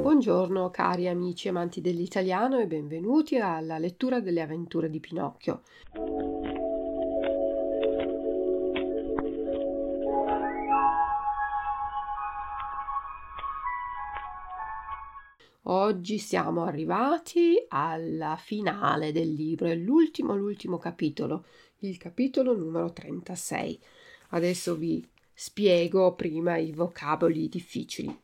Buongiorno cari amici amanti dell'italiano e benvenuti alla lettura delle avventure di Pinocchio. Oggi siamo arrivati alla finale del libro, è l'ultimo, l'ultimo capitolo, il capitolo numero 36. Adesso vi spiego prima i vocaboli difficili.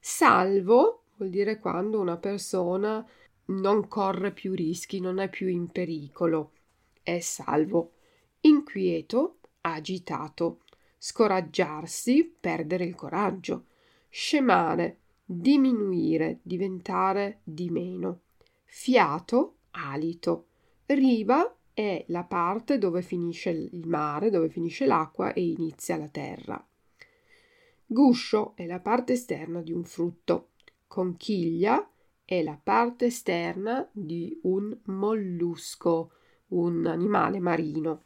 Salvo vuol dire quando una persona non corre più rischi, non è più in pericolo. È salvo, inquieto, agitato, scoraggiarsi, perdere il coraggio, scemare, diminuire, diventare di meno, fiato, alito, riva è la parte dove finisce il mare, dove finisce l'acqua e inizia la terra. Guscio è la parte esterna di un frutto. Conchiglia è la parte esterna di un mollusco un animale marino.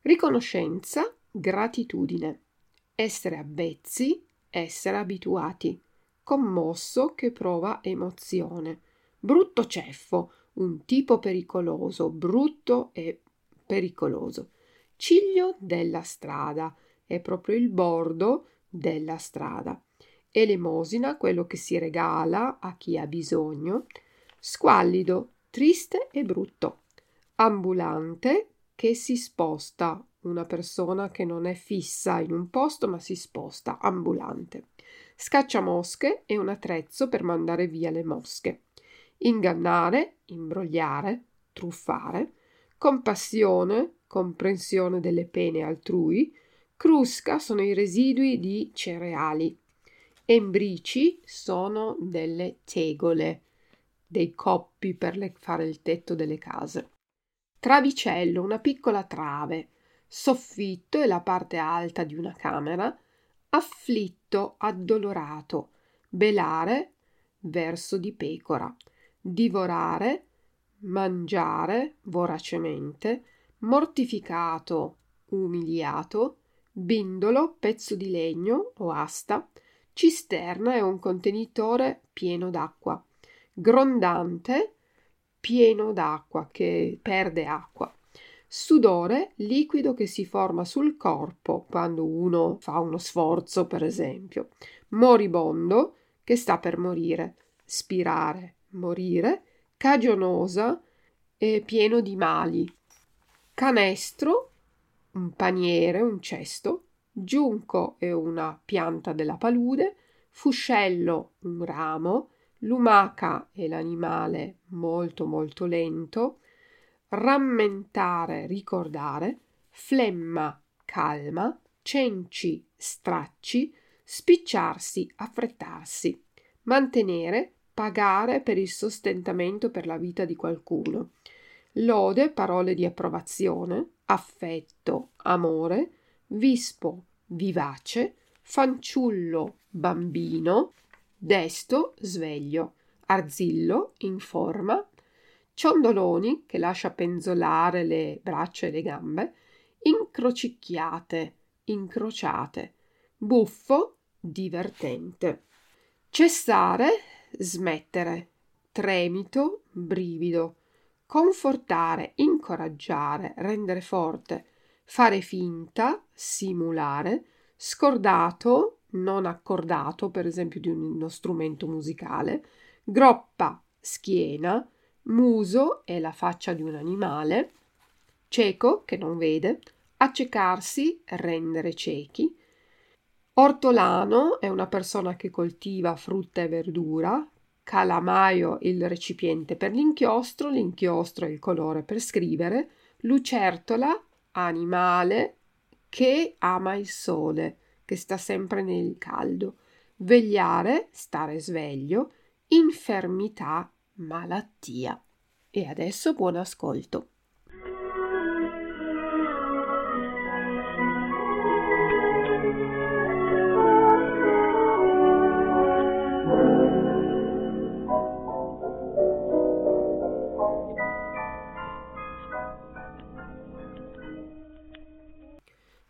Riconoscenza, gratitudine, essere avvezzi, essere abituati, commosso che prova emozione, brutto ceffo, un tipo pericoloso, brutto e pericoloso. Ciglio della strada, è proprio il bordo della strada. Elemosina, quello che si regala a chi ha bisogno. Squallido, triste e brutto. Ambulante che si sposta, una persona che non è fissa in un posto ma si sposta, ambulante. Scacciamosche è un attrezzo per mandare via le mosche. Ingannare, imbrogliare, truffare. Compassione, comprensione delle pene altrui. Crusca sono i residui di cereali. Embrici sono delle tegole dei coppi per le, fare il tetto delle case. Travicello, una piccola trave. Soffitto è la parte alta di una camera. Afflitto, addolorato. Belare, verso di pecora. Divorare, mangiare voracemente. Mortificato, umiliato. Bindolo, pezzo di legno o asta. Cisterna è un contenitore pieno d'acqua grondante, pieno d'acqua, che perde acqua. Sudore, liquido che si forma sul corpo quando uno fa uno sforzo, per esempio. Moribondo, che sta per morire. Spirare, morire. Cagionosa, e pieno di mali. Canestro, un paniere, un cesto. Giunco è una pianta della palude. Fuscello, un ramo lumaca è l'animale molto molto lento, rammentare, ricordare, flemma, calma, cenci, stracci, spicciarsi, affrettarsi, mantenere, pagare per il sostentamento per la vita di qualcuno, lode, parole di approvazione, affetto, amore, vispo, vivace, fanciullo, bambino, desto, sveglio, arzillo, in forma, ciondoloni che lascia penzolare le braccia e le gambe, incrocicchiate, incrociate, buffo, divertente. Cessare, smettere, tremito, brivido, confortare, incoraggiare, rendere forte, fare finta, simulare, scordato, non accordato, per esempio di uno strumento musicale, groppa, schiena, muso è la faccia di un animale, cieco che non vede, accecarsi, rendere ciechi, ortolano è una persona che coltiva frutta e verdura, calamaio il recipiente per l'inchiostro, l'inchiostro è il colore per scrivere, lucertola animale che ama il sole che sta sempre nel caldo, vegliare, stare sveglio, infermità, malattia. E adesso buon ascolto.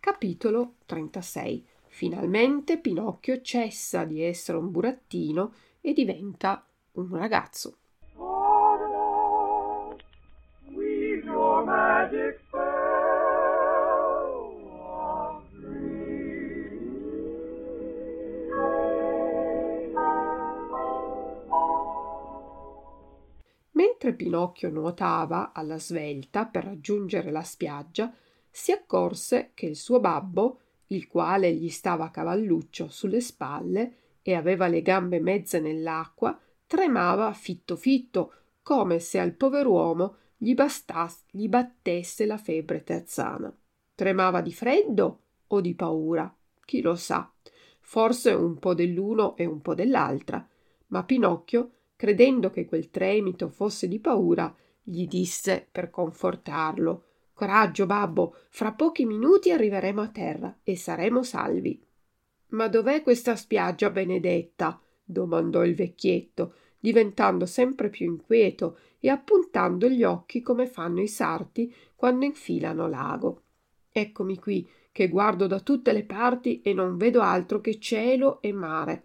Capitolo 36 Finalmente Pinocchio cessa di essere un burattino e diventa un ragazzo. Pinocchio nuotava alla svelta per raggiungere la spiaggia, si accorse che il suo babbo, il quale gli stava a cavalluccio sulle spalle e aveva le gambe mezze nell'acqua, tremava fitto fitto, come se al pover'uomo gli, bastasse, gli battesse la febbre terzana. Tremava di freddo o di paura? Chi lo sa? Forse un po' dell'uno e un po' dell'altra. Ma Pinocchio credendo che quel tremito fosse di paura, gli disse per confortarlo Coraggio, babbo, fra pochi minuti arriveremo a terra e saremo salvi. Ma dov'è questa spiaggia benedetta? domandò il vecchietto, diventando sempre più inquieto e appuntando gli occhi come fanno i sarti quando infilano l'ago. Eccomi qui, che guardo da tutte le parti e non vedo altro che cielo e mare.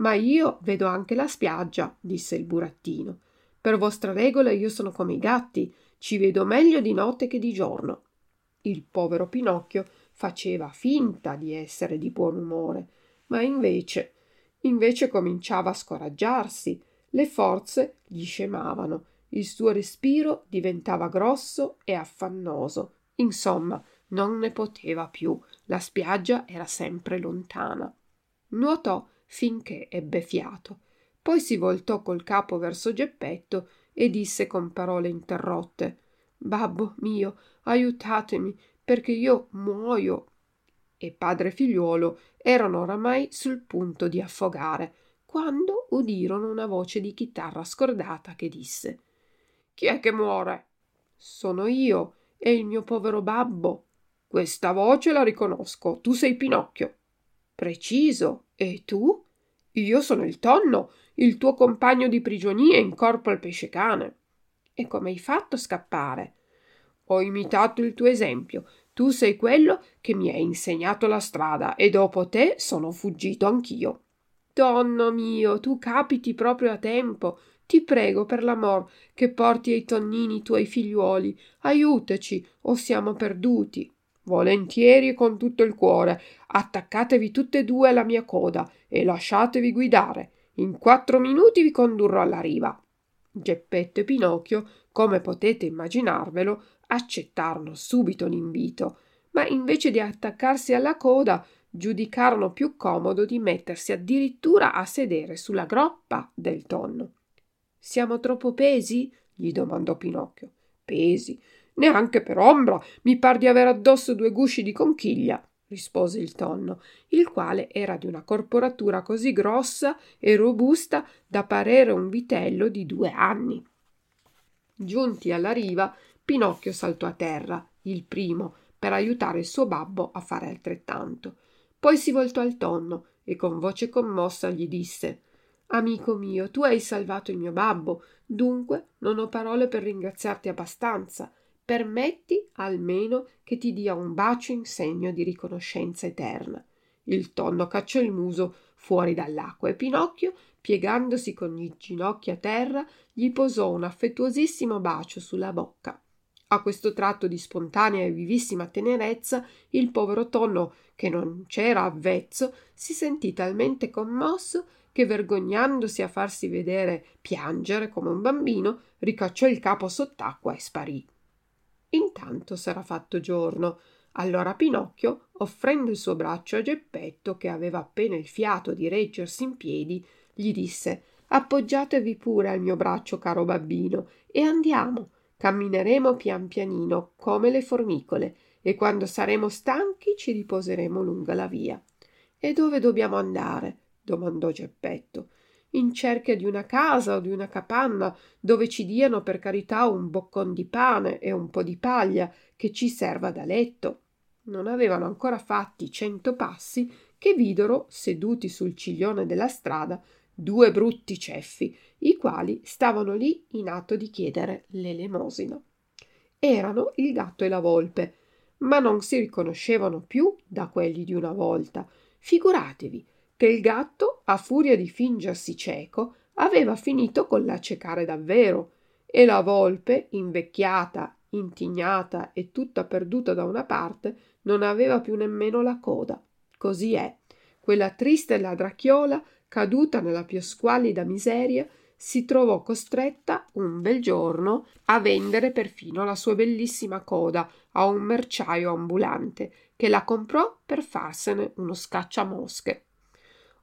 Ma io vedo anche la spiaggia, disse il burattino. Per vostra regola io sono come i gatti, ci vedo meglio di notte che di giorno. Il povero Pinocchio faceva finta di essere di buon umore, ma invece, invece cominciava a scoraggiarsi, le forze gli scemavano, il suo respiro diventava grosso e affannoso. Insomma, non ne poteva più, la spiaggia era sempre lontana. Nuotò finché ebbe fiato. Poi si voltò col capo verso Geppetto e disse con parole interrotte Babbo mio, aiutatemi, perché io muoio. E padre e figliuolo erano oramai sul punto di affogare, quando udirono una voce di chitarra scordata che disse Chi è che muore? Sono io e il mio povero babbo. Questa voce la riconosco, tu sei Pinocchio. Preciso. E tu? Io sono il tonno, il tuo compagno di prigionia in corpo al pescecane. E come hai fatto a scappare? Ho imitato il tuo esempio. Tu sei quello che mi hai insegnato la strada e dopo te sono fuggito anch'io. Tonno mio, tu capiti proprio a tempo. Ti prego per l'amor che porti ai tonnini i tuoi figliuoli. Aiutaci o siamo perduti. Volentieri con tutto il cuore. Attaccatevi tutte e due alla mia coda e lasciatevi guidare. In quattro minuti vi condurrò alla riva. Geppetto e Pinocchio, come potete immaginarvelo, accettarono subito l'invito, ma invece di attaccarsi alla coda, giudicarono più comodo di mettersi addirittura a sedere sulla groppa del tonno. Siamo troppo pesi? gli domandò Pinocchio. Pesi, Neanche per ombra mi par di avere addosso due gusci di conchiglia, rispose il tonno, il quale era di una corporatura così grossa e robusta da parere un vitello di due anni. Giunti alla riva, Pinocchio saltò a terra, il primo, per aiutare il suo babbo a fare altrettanto. Poi si voltò al tonno e con voce commossa gli disse Amico mio, tu hai salvato il mio babbo, dunque non ho parole per ringraziarti abbastanza permetti almeno che ti dia un bacio in segno di riconoscenza eterna. Il tonno cacciò il muso fuori dall'acqua e Pinocchio, piegandosi con gli ginocchi a terra, gli posò un affettuosissimo bacio sulla bocca. A questo tratto di spontanea e vivissima tenerezza, il povero tonno, che non c'era avvezzo, si sentì talmente commosso che, vergognandosi a farsi vedere piangere come un bambino, ricacciò il capo sott'acqua e sparì. Intanto s'era fatto giorno. Allora Pinocchio, offrendo il suo braccio a Geppetto, che aveva appena il fiato di reggersi in piedi, gli disse Appoggiatevi pure al mio braccio, caro babbino, e andiamo. Cammineremo pian pianino, come le formicole, e quando saremo stanchi ci riposeremo lungo la via. E dove dobbiamo andare? domandò Geppetto in cerca di una casa o di una capanna dove ci diano per carità un boccon di pane e un po di paglia che ci serva da letto. Non avevano ancora fatti cento passi che videro, seduti sul ciglione della strada, due brutti ceffi, i quali stavano lì in atto di chiedere l'elemosina. Erano il gatto e la volpe, ma non si riconoscevano più da quelli di una volta. Figuratevi che il gatto, a furia di fingersi cieco, aveva finito con l'accecare davvero, e la volpe, invecchiata, intignata e tutta perduta da una parte, non aveva più nemmeno la coda. Così è. Quella triste ladracchiola, caduta nella più squallida miseria, si trovò costretta un bel giorno a vendere perfino la sua bellissima coda a un merciaio ambulante che la comprò per farsene uno scacciamosche.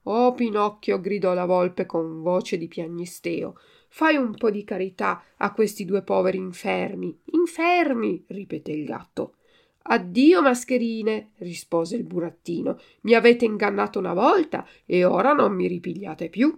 Oh Pinocchio, gridò la volpe con voce di piagnisteo, fai un po' di carità a questi due poveri infermi. Infermi, ripeté il gatto. Addio, mascherine, rispose il burattino. Mi avete ingannato una volta e ora non mi ripigliate più.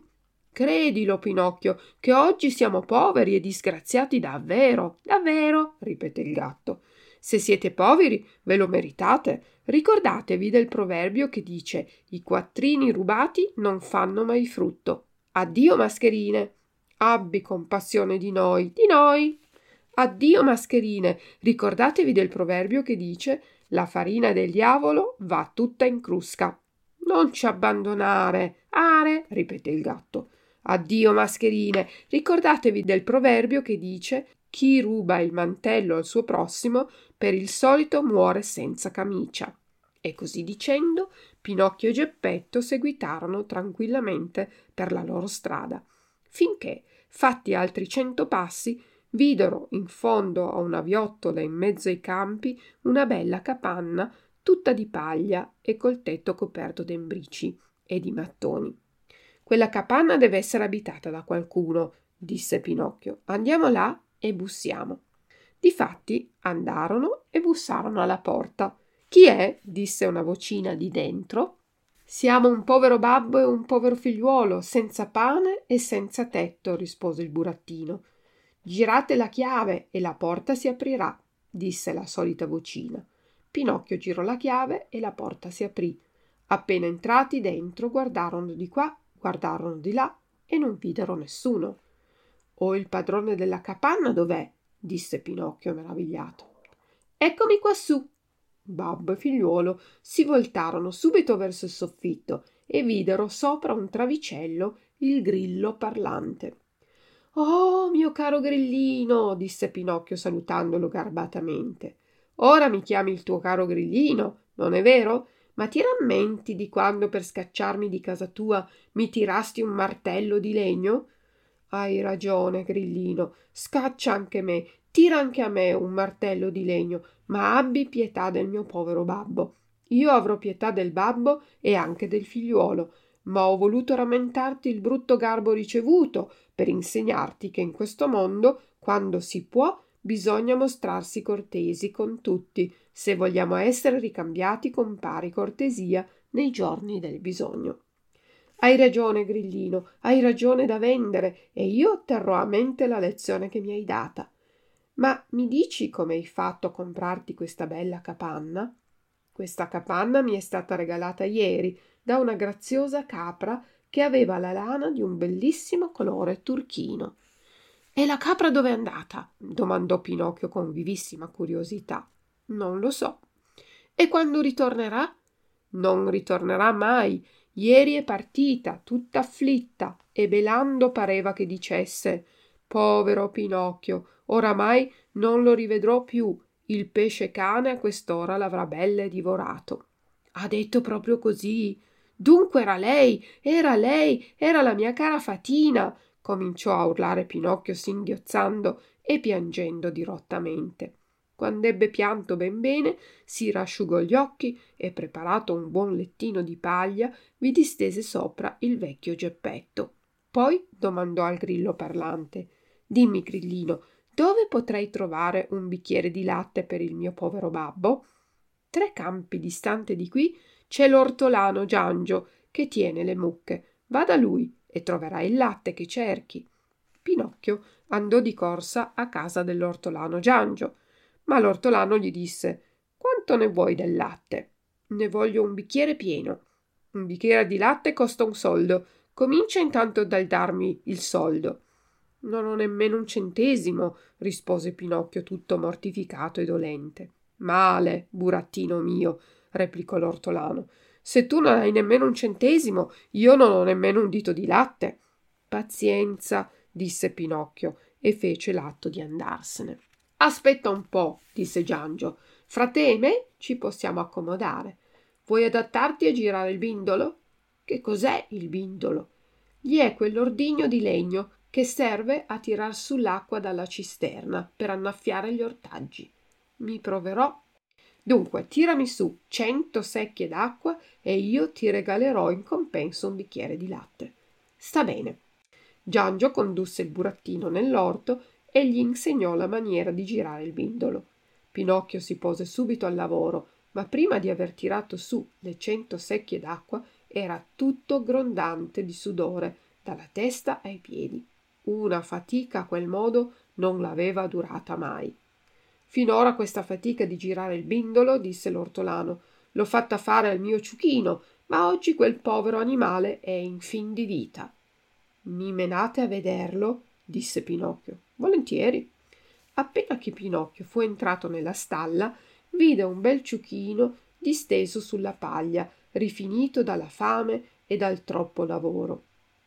Credilo, Pinocchio, che oggi siamo poveri e disgraziati davvero. Davvero, ripeté il gatto. Se siete poveri, ve lo meritate. Ricordatevi del proverbio che dice i quattrini rubati non fanno mai frutto. Addio, mascherine. Abbi compassione di noi, di noi. Addio, mascherine. Ricordatevi del proverbio che dice la farina del diavolo va tutta in crusca. Non ci abbandonare. Are, ripeté il gatto. Addio, mascherine. Ricordatevi del proverbio che dice chi ruba il mantello al suo prossimo per il solito muore senza camicia. E così dicendo, Pinocchio e Geppetto seguitarono tranquillamente per la loro strada, finché, fatti altri cento passi, videro in fondo a una viottola in mezzo ai campi una bella capanna tutta di paglia e col tetto coperto d'embrici e di mattoni. Quella capanna deve essere abitata da qualcuno, disse Pinocchio. Andiamo là e bussiamo. Difatti andarono e bussarono alla porta. Chi è? disse una vocina di dentro. Siamo un povero babbo e un povero figliuolo, senza pane e senza tetto, rispose il burattino. Girate la chiave e la porta si aprirà, disse la solita vocina. Pinocchio girò la chiave e la porta si aprì. Appena entrati dentro guardarono di qua, guardarono di là e non videro nessuno. Oh, il padrone della capanna dov'è? disse Pinocchio meravigliato. Eccomi quassù. Babbo e figliuolo si voltarono subito verso il soffitto e videro sopra un travicello il grillo parlante. Oh, mio caro grillino, disse Pinocchio salutandolo garbatamente. Ora mi chiami il tuo caro grillino, non è vero? Ma ti rammenti di quando per scacciarmi di casa tua mi tirasti un martello di legno? Hai ragione, grillino. Scaccia anche me, tira anche a me un martello di legno, ma abbi pietà del mio povero babbo. Io avrò pietà del babbo e anche del figliuolo, ma ho voluto rammentarti il brutto garbo ricevuto per insegnarti che in questo mondo, quando si può, bisogna mostrarsi cortesi con tutti, se vogliamo essere ricambiati con pari cortesia nei giorni del bisogno. Hai ragione, grillino, hai ragione da vendere e io terrò a mente la lezione che mi hai data. Ma mi dici come hai fatto a comprarti questa bella capanna? Questa capanna mi è stata regalata ieri da una graziosa capra che aveva la lana di un bellissimo colore turchino. E la capra dove è andata? domandò Pinocchio con vivissima curiosità. Non lo so. E quando ritornerà? Non ritornerà mai Ieri è partita, tutta afflitta, e belando pareva che dicesse Povero Pinocchio, oramai non lo rivedrò più. Il pesce cane a quest'ora l'avrà belle divorato. Ha detto proprio così. Dunque era lei, era lei, era la mia cara Fatina, cominciò a urlare Pinocchio singhiozzando e piangendo dirottamente. Quando ebbe pianto ben bene, si rasciugò gli occhi e, preparato un buon lettino di paglia, vi distese sopra il vecchio Geppetto. Poi domandò al grillo parlante: Dimmi, grillino, dove potrei trovare un bicchiere di latte per il mio povero babbo? Tre campi distante di qui c'è l'ortolano Giangio che tiene le mucche. Va da lui e troverai il latte che cerchi. Pinocchio andò di corsa a casa dell'ortolano Giangio ma l'ortolano gli disse Quanto ne vuoi del latte? Ne voglio un bicchiere pieno. Un bicchiere di latte costa un soldo. Comincia intanto dal darmi il soldo. Non ho nemmeno un centesimo, rispose Pinocchio tutto mortificato e dolente. Male, burattino mio, replicò l'ortolano. Se tu non hai nemmeno un centesimo, io non ho nemmeno un dito di latte. Pazienza, disse Pinocchio e fece l'atto di andarsene. Aspetta un po', disse Giangio. Fra te e me ci possiamo accomodare. Vuoi adattarti a girare il bindolo? Che cos'è il bindolo? Gli è quell'ordigno di legno che serve a tirar su l'acqua dalla cisterna per annaffiare gli ortaggi. Mi proverò. Dunque, tirami su cento secchie d'acqua e io ti regalerò in compenso un bicchiere di latte. Sta bene. Giangio condusse il burattino nell'orto e gli insegnò la maniera di girare il bindolo. Pinocchio si pose subito al lavoro, ma prima di aver tirato su le cento secchie d'acqua era tutto grondante di sudore dalla testa ai piedi. Una fatica a quel modo non l'aveva durata mai. Finora questa fatica di girare il bindolo, disse l'ortolano, l'ho fatta fare al mio ciuchino, ma oggi quel povero animale è in fin di vita. Mi menate a vederlo? disse Pinocchio. Volentieri. Appena che Pinocchio fu entrato nella stalla, vide un bel ciuchino disteso sulla paglia, rifinito dalla fame e dal troppo lavoro.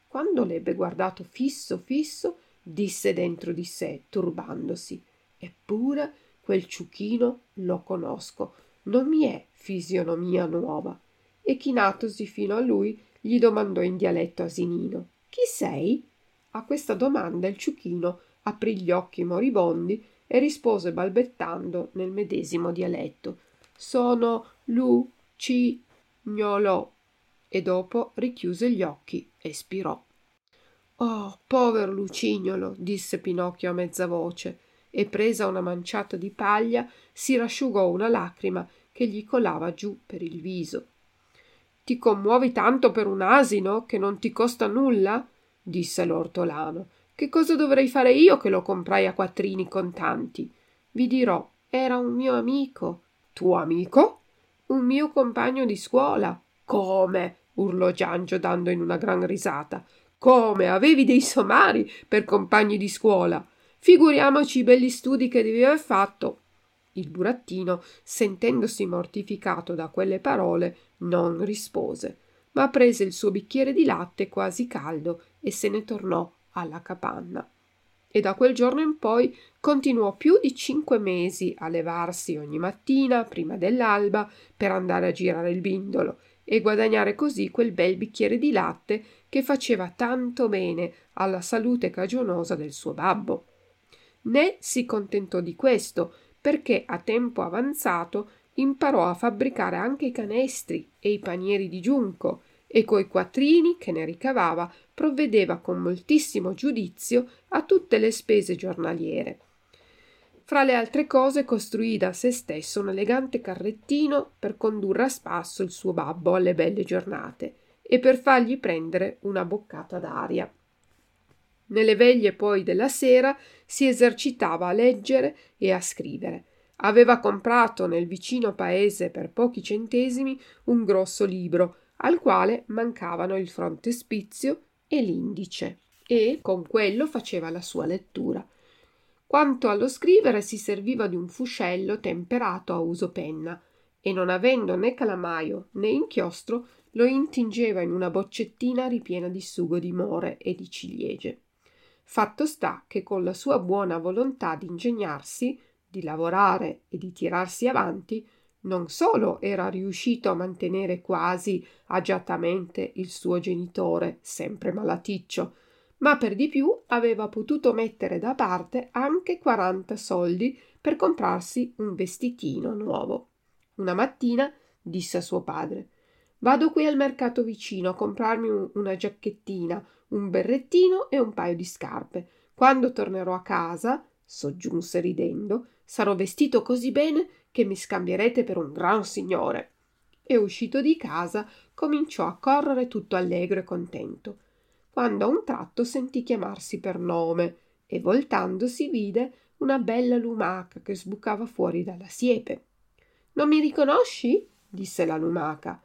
Quando l'ebbe guardato fisso fisso, disse dentro di sé, turbandosi. Eppure quel ciuchino lo conosco, non mi è fisionomia nuova. E chinatosi fino a lui, gli domandò in dialetto asinino: Chi sei? A questa domanda il ciuchino aprì gli occhi moribondi e rispose balbettando nel medesimo dialetto: Sono Lu Ci Gnolò. E dopo richiuse gli occhi e spirò. Oh, povero Lucignolo, disse Pinocchio a mezza voce e presa una manciata di paglia si rasciugò una lacrima che gli colava giù per il viso. Ti commuovi tanto per un asino che non ti costa nulla? disse l'ortolano. Che cosa dovrei fare io che lo comprai a quattrini contanti? Vi dirò, era un mio amico. Tuo amico? Un mio compagno di scuola. Come? urlò Giangio dando in una gran risata. Come? Avevi dei somari per compagni di scuola? Figuriamoci i belli studi che devi aver fatto. Il burattino, sentendosi mortificato da quelle parole, non rispose, ma prese il suo bicchiere di latte quasi caldo e se ne tornò alla capanna. E da quel giorno in poi continuò più di cinque mesi a levarsi ogni mattina, prima dell'alba, per andare a girare il bindolo e guadagnare così quel bel bicchiere di latte che faceva tanto bene alla salute cagionosa del suo babbo. Né si contentò di questo, perché a tempo avanzato imparò a fabbricare anche i canestri e i panieri di giunco, e coi quattrini che ne ricavava provvedeva con moltissimo giudizio a tutte le spese giornaliere. Fra le altre cose costruì da se stesso un elegante carrettino per condurre a spasso il suo babbo alle belle giornate e per fargli prendere una boccata d'aria. Nelle veglie poi della sera si esercitava a leggere e a scrivere. Aveva comprato nel vicino paese per pochi centesimi un grosso libro, al quale mancavano il frontespizio e l'indice, e con quello faceva la sua lettura. Quanto allo scrivere si serviva di un fuscello temperato a uso penna, e non avendo né calamaio né inchiostro, lo intingeva in una boccettina ripiena di sugo di more e di ciliegie. Fatto sta che con la sua buona volontà di ingegnarsi, di lavorare e di tirarsi avanti, non solo era riuscito a mantenere quasi agiatamente il suo genitore, sempre malaticcio, ma per di più aveva potuto mettere da parte anche quaranta soldi per comprarsi un vestitino nuovo. Una mattina disse a suo padre Vado qui al mercato vicino a comprarmi un, una giacchettina, un berrettino e un paio di scarpe. Quando tornerò a casa, soggiunse ridendo, sarò vestito così bene che mi scambierete per un gran signore. E uscito di casa cominciò a correre tutto allegro e contento, quando a un tratto sentì chiamarsi per nome e voltandosi vide una bella lumaca che sbucava fuori dalla siepe. Non mi riconosci? disse la lumaca.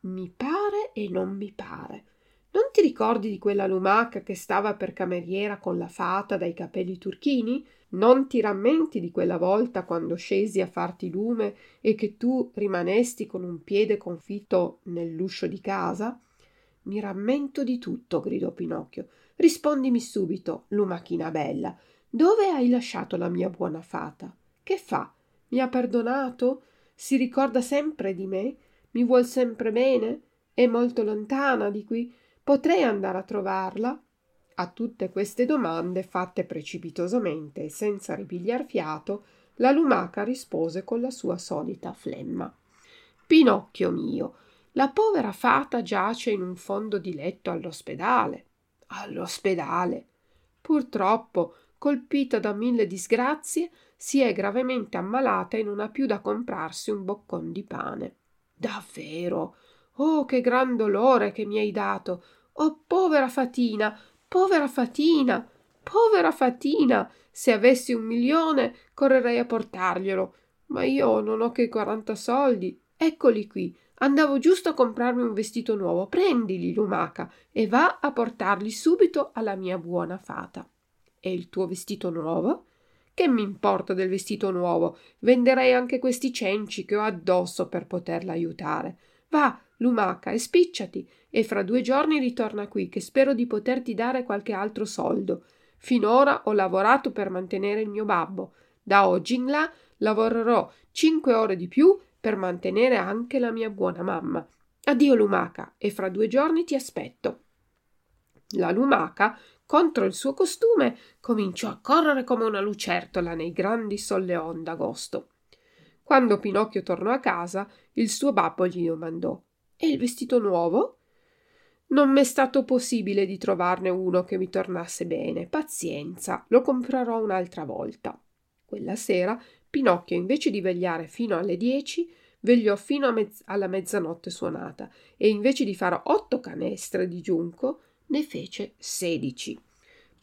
Mi pare e non mi pare. Non ti ricordi di quella lumaca che stava per cameriera con la fata dai capelli turchini? Non ti rammenti di quella volta quando scesi a farti lume e che tu rimanesti con un piede confitto nell'uscio di casa? Mi rammento di tutto, gridò Pinocchio. Rispondimi subito, lumachina bella. Dove hai lasciato la mia buona fata? Che fa? Mi ha perdonato? Si ricorda sempre di me? Mi vuol sempre bene? È molto lontana di qui? Potrei andare a trovarla? A tutte queste domande, fatte precipitosamente e senza ripigliar fiato, la lumaca rispose con la sua solita flemma. Pinocchio mio, la povera fata giace in un fondo di letto all'ospedale. All'ospedale. Purtroppo, colpita da mille disgrazie, si è gravemente ammalata e non ha più da comprarsi un boccon di pane. Davvero? Oh, che gran dolore che mi hai dato! Oh, povera fatina! Povera Fatina, povera Fatina, se avessi un milione correrei a portarglielo, ma io non ho che quaranta soldi. Eccoli qui. Andavo giusto a comprarmi un vestito nuovo. Prendili, lumaca, e va a portarli subito alla mia buona fata. E il tuo vestito nuovo? Che mi importa del vestito nuovo? Venderei anche questi cenci che ho addosso per poterla aiutare. Va, lumaca, e spicciati, e fra due giorni ritorna qui, che spero di poterti dare qualche altro soldo. Finora ho lavorato per mantenere il mio babbo. Da oggi in là lavorerò cinque ore di più per mantenere anche la mia buona mamma. Addio lumaca, e fra due giorni ti aspetto. La lumaca, contro il suo costume, cominciò a correre come una lucertola nei grandi solleon d'agosto. Quando Pinocchio tornò a casa, il suo babbo gli domandò: E il vestito nuovo? Non m'è stato possibile di trovarne uno che mi tornasse bene. Pazienza, lo comprerò un'altra volta. Quella sera Pinocchio, invece di vegliare fino alle dieci, vegliò fino mezz- alla mezzanotte suonata e invece di fare otto canestre di giunco, ne fece sedici.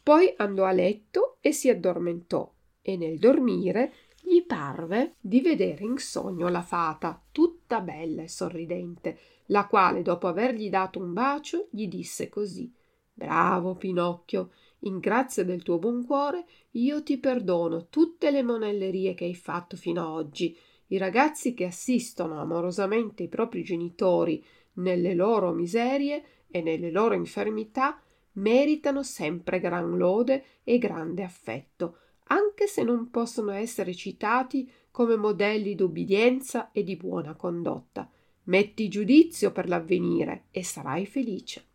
Poi andò a letto e si addormentò e nel dormire gli parve di vedere in sogno la fata, tutta bella e sorridente, la quale, dopo avergli dato un bacio, gli disse così Bravo Pinocchio, in grazia del tuo buon cuore, io ti perdono tutte le monellerie che hai fatto fino ad oggi. I ragazzi che assistono amorosamente i propri genitori nelle loro miserie e nelle loro infermità meritano sempre gran lode e grande affetto, anche se non possono essere citati come modelli d'ubbidienza e di buona condotta. Metti giudizio per l'avvenire e sarai felice.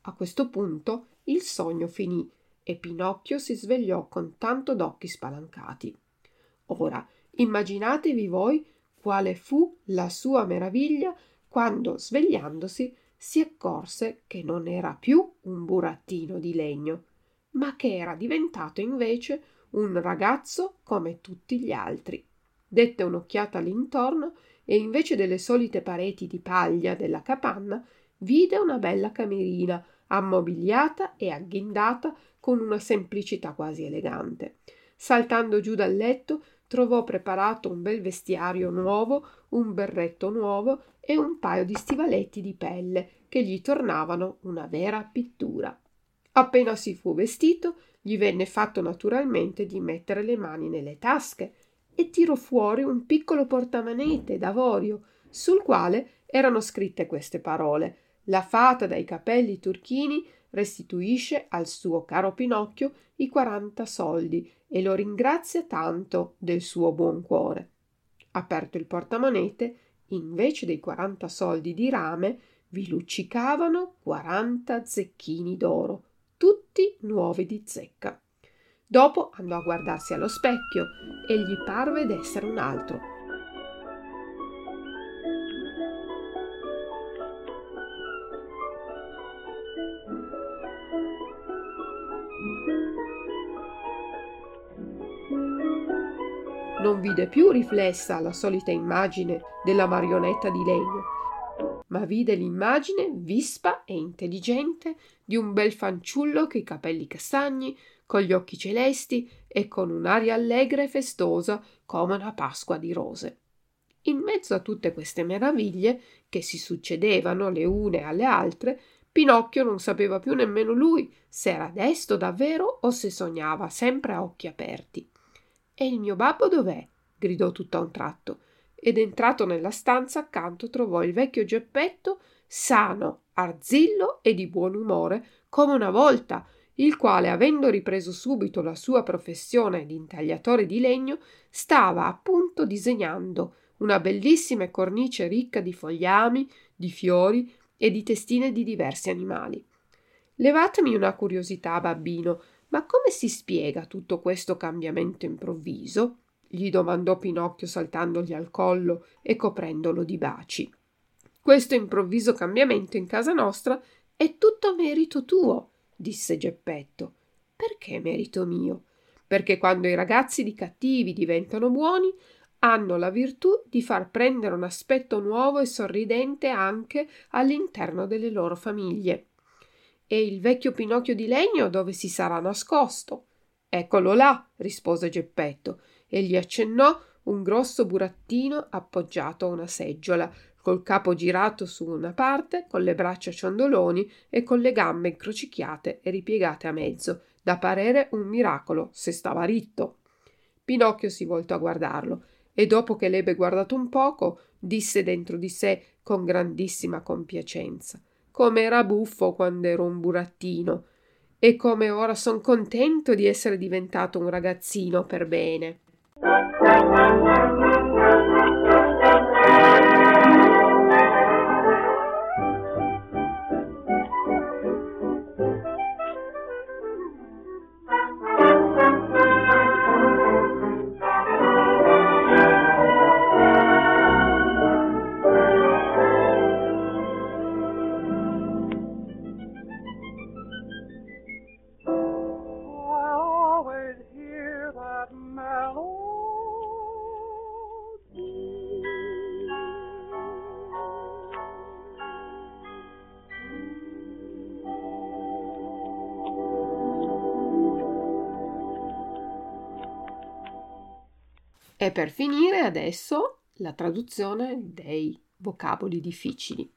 A questo punto il sogno finì e Pinocchio si svegliò con tanto d'occhi spalancati. Ora immaginatevi voi quale fu la sua meraviglia quando, svegliandosi, si accorse che non era più un burattino di legno, ma che era diventato invece un ragazzo come tutti gli altri. Dette un'occhiata all'intorno e invece delle solite pareti di paglia della capanna vide una bella camerina ammobiliata e agghindata con una semplicità quasi elegante. Saltando giù dal letto trovò preparato un bel vestiario nuovo, un berretto nuovo e un paio di stivaletti di pelle che gli tornavano una vera pittura. Appena si fu vestito, gli venne fatto naturalmente di mettere le mani nelle tasche e tirò fuori un piccolo portamonete d'avorio sul quale erano scritte queste parole la fata dai capelli turchini restituisce al suo caro Pinocchio i quaranta soldi e lo ringrazia tanto del suo buon cuore. Aperto il portamonete, invece dei quaranta soldi di rame, vi luccicavano quaranta zecchini d'oro, tutti nuovi di zecca. Dopo andò a guardarsi allo specchio e gli parve d'essere un altro. Non vide più riflessa la solita immagine della marionetta di legno, ma vide l'immagine vispa e intelligente di un bel fanciullo che i capelli castagni, con gli occhi celesti e con un'aria allegra e festosa come una Pasqua di rose. In mezzo a tutte queste meraviglie, che si succedevano le une alle altre, Pinocchio non sapeva più nemmeno lui se era desto davvero o se sognava sempre a occhi aperti. E il mio babbo dov'è? gridò tutto a un tratto ed entrato nella stanza accanto trovò il vecchio Geppetto sano, arzillo e di buon umore come una volta, il quale, avendo ripreso subito la sua professione di intagliatore di legno, stava appunto disegnando una bellissima cornice ricca di fogliami, di fiori e di testine di diversi animali. Levatemi una curiosità, babbino, ma come si spiega tutto questo cambiamento improvviso? gli domandò Pinocchio saltandogli al collo e coprendolo di baci. Questo improvviso cambiamento in casa nostra è tutto merito tuo, disse Geppetto. Perché merito mio? Perché quando i ragazzi di cattivi diventano buoni, hanno la virtù di far prendere un aspetto nuovo e sorridente anche all'interno delle loro famiglie. E il vecchio Pinocchio di legno dove si sarà nascosto? Eccolo là, rispose Geppetto, e gli accennò un grosso burattino appoggiato a una seggiola, col capo girato su una parte, con le braccia ciondoloni e con le gambe incrocicchiate e ripiegate a mezzo, da parere un miracolo se stava ritto. Pinocchio si voltò a guardarlo e dopo che l'ebbe guardato un poco, disse dentro di sé con grandissima compiacenza: Come era buffo quando ero un burattino e come ora son contento di essere diventato un ragazzino per bene. E per finire adesso la traduzione dei vocaboli difficili.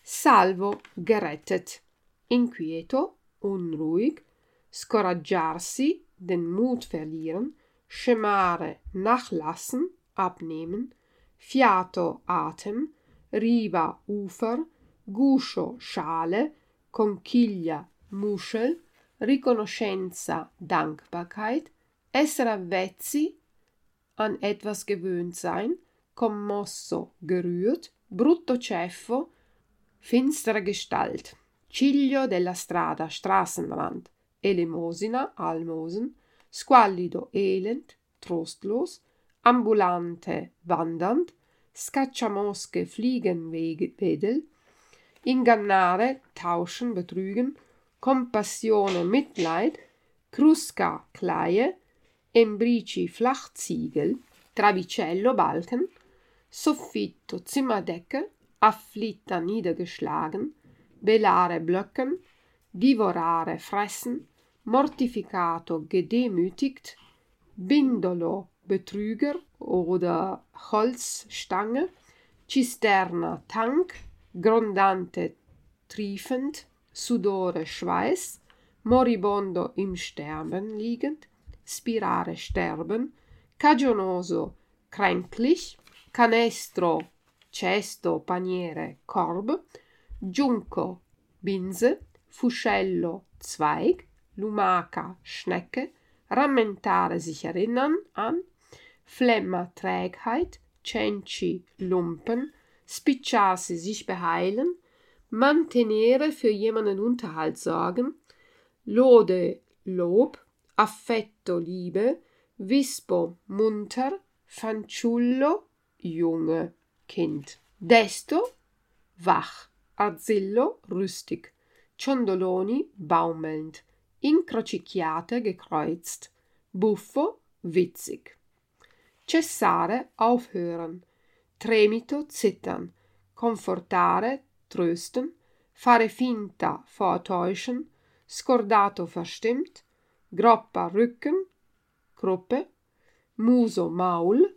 Salvo, gerettet, inquieto, unruhig, scoraggiarsi, den Mut verlieren, scemare, nachlassen, abnehmen, fiato, Atem, riva, Ufer, guscio, Schale, conchiglia, Muschel, riconoscenza, Dankbarkeit, essere avvezzi, an etwas gewöhnt sein, commosso, gerührt, brutto ceffo, finstere Gestalt, ciglio della strada, Straßenrand, Elemosina, Almosen, squallido, elend, trostlos, ambulante, wandernd, scacciamosche, fliegen, wedel, ingannare, tauschen, betrügen, compassione, Mitleid, crusca, Kleie, embrici flachziegel, travicello balken, soffitto Zimmerdecke, afflitta niedergeschlagen, belare blöcken, divorare fressen, mortificato gedemütigt, bindolo Betrüger oder Holzstange, Cisterna Tank, grondante triefend, Sudore Schweiß, moribondo im Sterben liegend, spirare sterben, cagionoso kränklich, canestro cesto, paniere, korb, giunco, binse, fuscello, Zweig, lumaca, Schnecke, rammentare sich erinnern an, Flemma, Trägheit, Cenci, Lumpen, spicciarsi, sich beheilen, mantenere, für jemanden Unterhalt sorgen, Lode, Lob, affetto Liebe, Vispo munter, fanciullo Junge, Kind. Desto wach, Arzillo rüstig, Ciondoloni baumelnd, Incrocicchiate gekreuzt, Buffo witzig. Cessare, aufhören, Tremito zittern, Confortare trösten, fare finta vortäuschen, scordato verstimmt, Groppa Rücken, Gruppe, Muso Maul,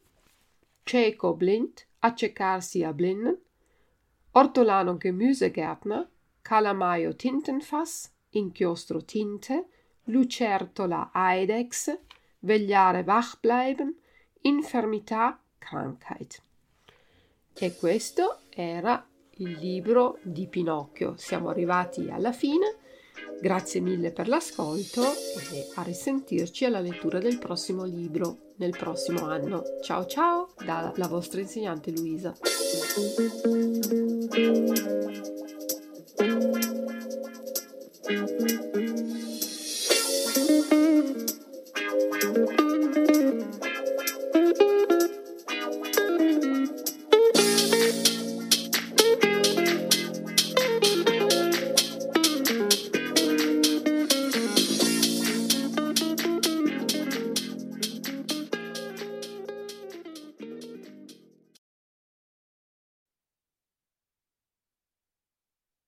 cieco blind, accecarsi a blinden, Ortolano Gemüsegärtner, calamaio Tintenfass, inchiostro tinte, lucertola Eidex, vegliare wach bleiben, infermità, Krankheit. E questo era il libro di Pinocchio. Siamo arrivati alla fine. Grazie mille per l'ascolto e a risentirci alla lettura del prossimo libro nel prossimo anno. Ciao ciao dalla vostra insegnante Luisa.